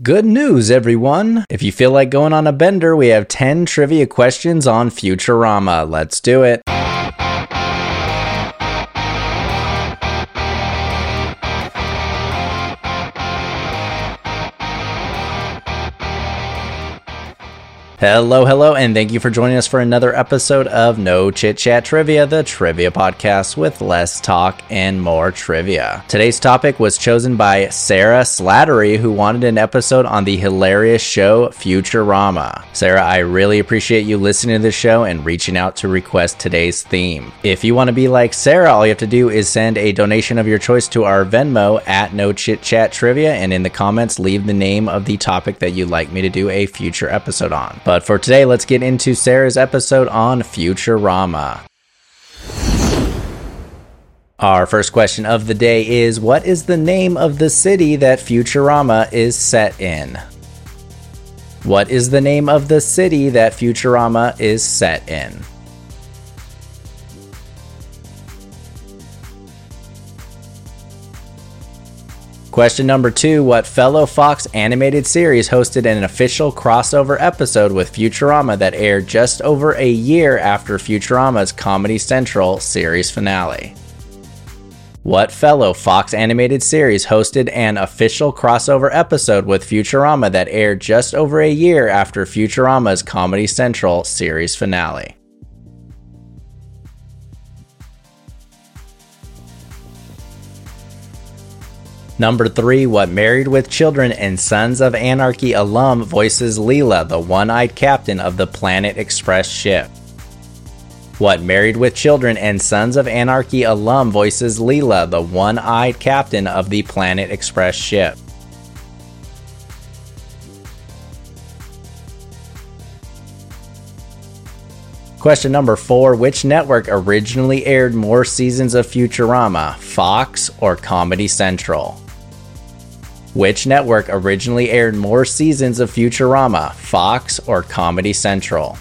Good news, everyone! If you feel like going on a bender, we have 10 trivia questions on Futurama. Let's do it. Hello, hello, and thank you for joining us for another episode of No Chit Chat Trivia, the trivia podcast with less talk and more trivia. Today's topic was chosen by Sarah Slattery, who wanted an episode on the hilarious show Futurama. Sarah, I really appreciate you listening to the show and reaching out to request today's theme. If you want to be like Sarah, all you have to do is send a donation of your choice to our Venmo at No Chit Chat Trivia, and in the comments, leave the name of the topic that you'd like me to do a future episode on. But but for today, let's get into Sarah's episode on Futurama. Our first question of the day is What is the name of the city that Futurama is set in? What is the name of the city that Futurama is set in? Question number two What fellow Fox animated series hosted an official crossover episode with Futurama that aired just over a year after Futurama's Comedy Central series finale? What fellow Fox animated series hosted an official crossover episode with Futurama that aired just over a year after Futurama's Comedy Central series finale? Number three, what Married with Children and Sons of Anarchy alum voices Leela, the one eyed captain of the Planet Express ship? What Married with Children and Sons of Anarchy alum voices Leela, the one eyed captain of the Planet Express ship? Question number four Which network originally aired more seasons of Futurama, Fox or Comedy Central? Which network originally aired more seasons of Futurama, Fox or Comedy Central?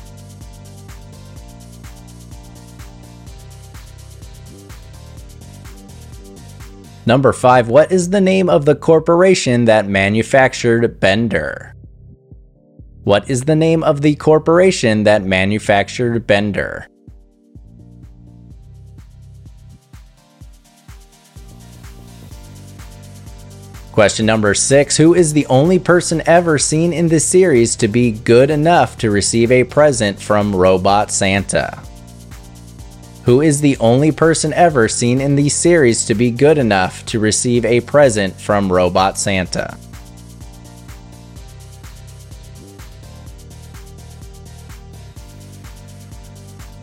Number 5. What is the name of the corporation that manufactured Bender? What is the name of the corporation that manufactured Bender? Question number six Who is the only person ever seen in this series to be good enough to receive a present from Robot Santa? Who is the only person ever seen in the series to be good enough to receive a present from Robot Santa?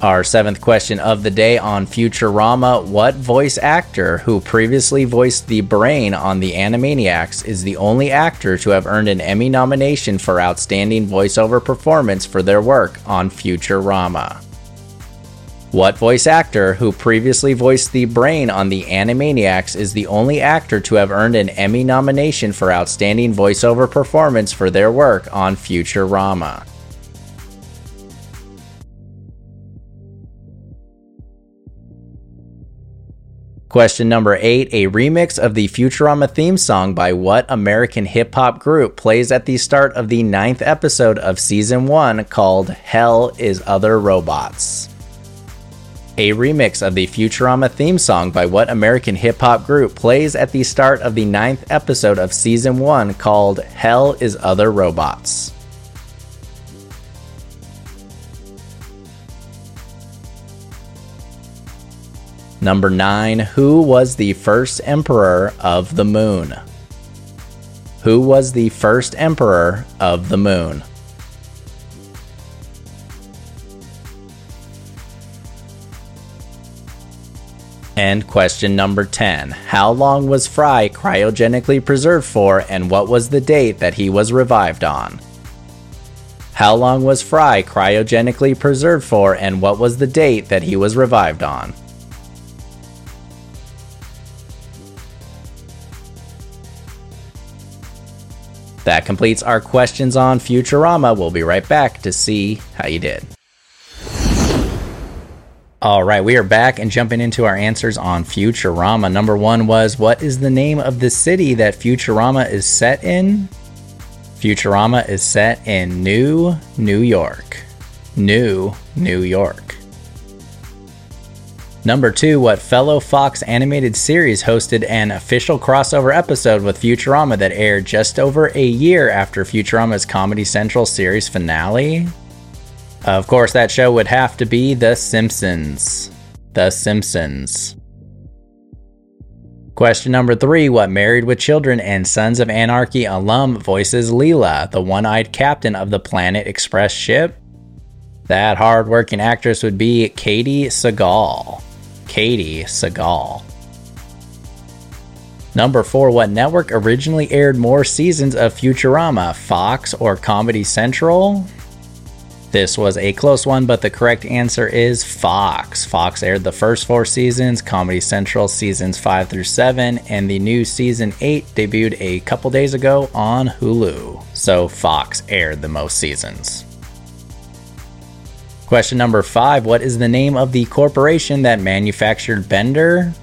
Our seventh question of the day on Futurama What voice actor who previously voiced the brain on the Animaniacs is the only actor to have earned an Emmy nomination for Outstanding Voiceover Performance for their work on Futurama? What voice actor who previously voiced the brain on the Animaniacs is the only actor to have earned an Emmy nomination for Outstanding Voiceover Performance for their work on Futurama? Question number eight A remix of the Futurama theme song by what American hip hop group plays at the start of the ninth episode of season one called Hell is Other Robots? A remix of the Futurama theme song by what American hip hop group plays at the start of the ninth episode of season one called Hell is Other Robots? Number 9. Who was the first emperor of the moon? Who was the first emperor of the moon? And question number 10. How long was Fry cryogenically preserved for, and what was the date that he was revived on? How long was Fry cryogenically preserved for, and what was the date that he was revived on? That completes our questions on Futurama. We'll be right back to see how you did. All right, we are back and jumping into our answers on Futurama. Number one was What is the name of the city that Futurama is set in? Futurama is set in New New York. New New York. Number two, what fellow Fox animated series hosted an official crossover episode with Futurama that aired just over a year after Futurama's Comedy Central series finale? Of course, that show would have to be The Simpsons. The Simpsons. Question number three What Married with Children and Sons of Anarchy alum voices Leela, the one eyed captain of the Planet Express ship? That hard-working actress would be Katey Sagal. Katey Sagal. Number four, what network originally aired more seasons of Futurama, Fox or Comedy Central? This was a close one, but the correct answer is Fox. Fox aired the first four seasons, Comedy Central seasons 5 through 7, and the new season 8 debuted a couple days ago on Hulu. So Fox aired the most seasons. Question number 5 What is the name of the corporation that manufactured Bender?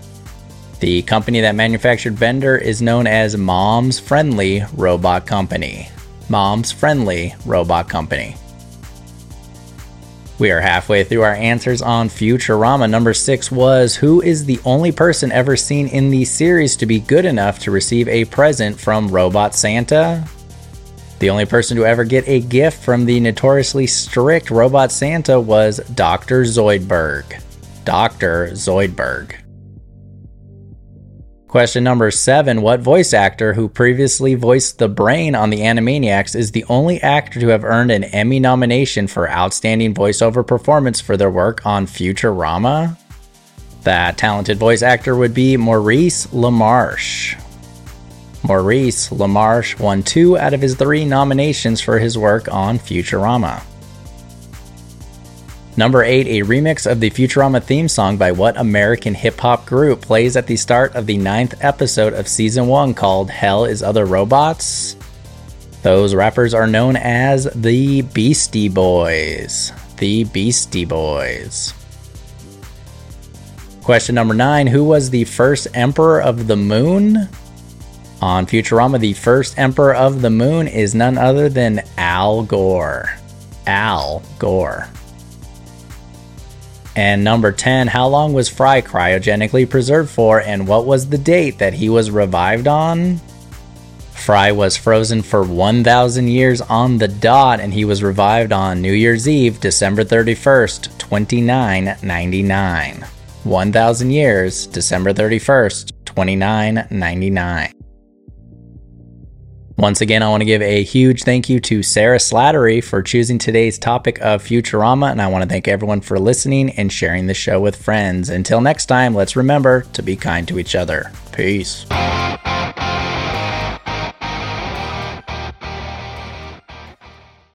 The company that manufactured Bender is known as Mom's Friendly Robot Company. Mom's Friendly Robot Company. We are halfway through our answers on Futurama. Number six was Who is the only person ever seen in the series to be good enough to receive a present from Robot Santa? The only person to ever get a gift from the notoriously strict Robot Santa was Dr. Zoidberg. Dr. Zoidberg. Question number seven What voice actor who previously voiced the brain on the Animaniacs is the only actor to have earned an Emmy nomination for Outstanding Voiceover Performance for their work on Futurama? That talented voice actor would be Maurice LaMarche. Maurice LaMarche won two out of his three nominations for his work on Futurama. Number 8, a remix of the Futurama theme song by what American hip hop group plays at the start of the ninth episode of season 1 called Hell is Other Robots? Those rappers are known as the Beastie Boys. The Beastie Boys. Question number 9 Who was the first Emperor of the Moon? On Futurama, the first Emperor of the Moon is none other than Al Gore. Al Gore. And number 10, how long was Fry cryogenically preserved for, and what was the date that he was revived on? Fry was frozen for 1,000 years on the dot, and he was revived on New Year's Eve, December 31st, 2999. 1,000 years, December 31st, 2999. Once again, I want to give a huge thank you to Sarah Slattery for choosing today's topic of Futurama, and I want to thank everyone for listening and sharing the show with friends. Until next time, let's remember to be kind to each other. Peace.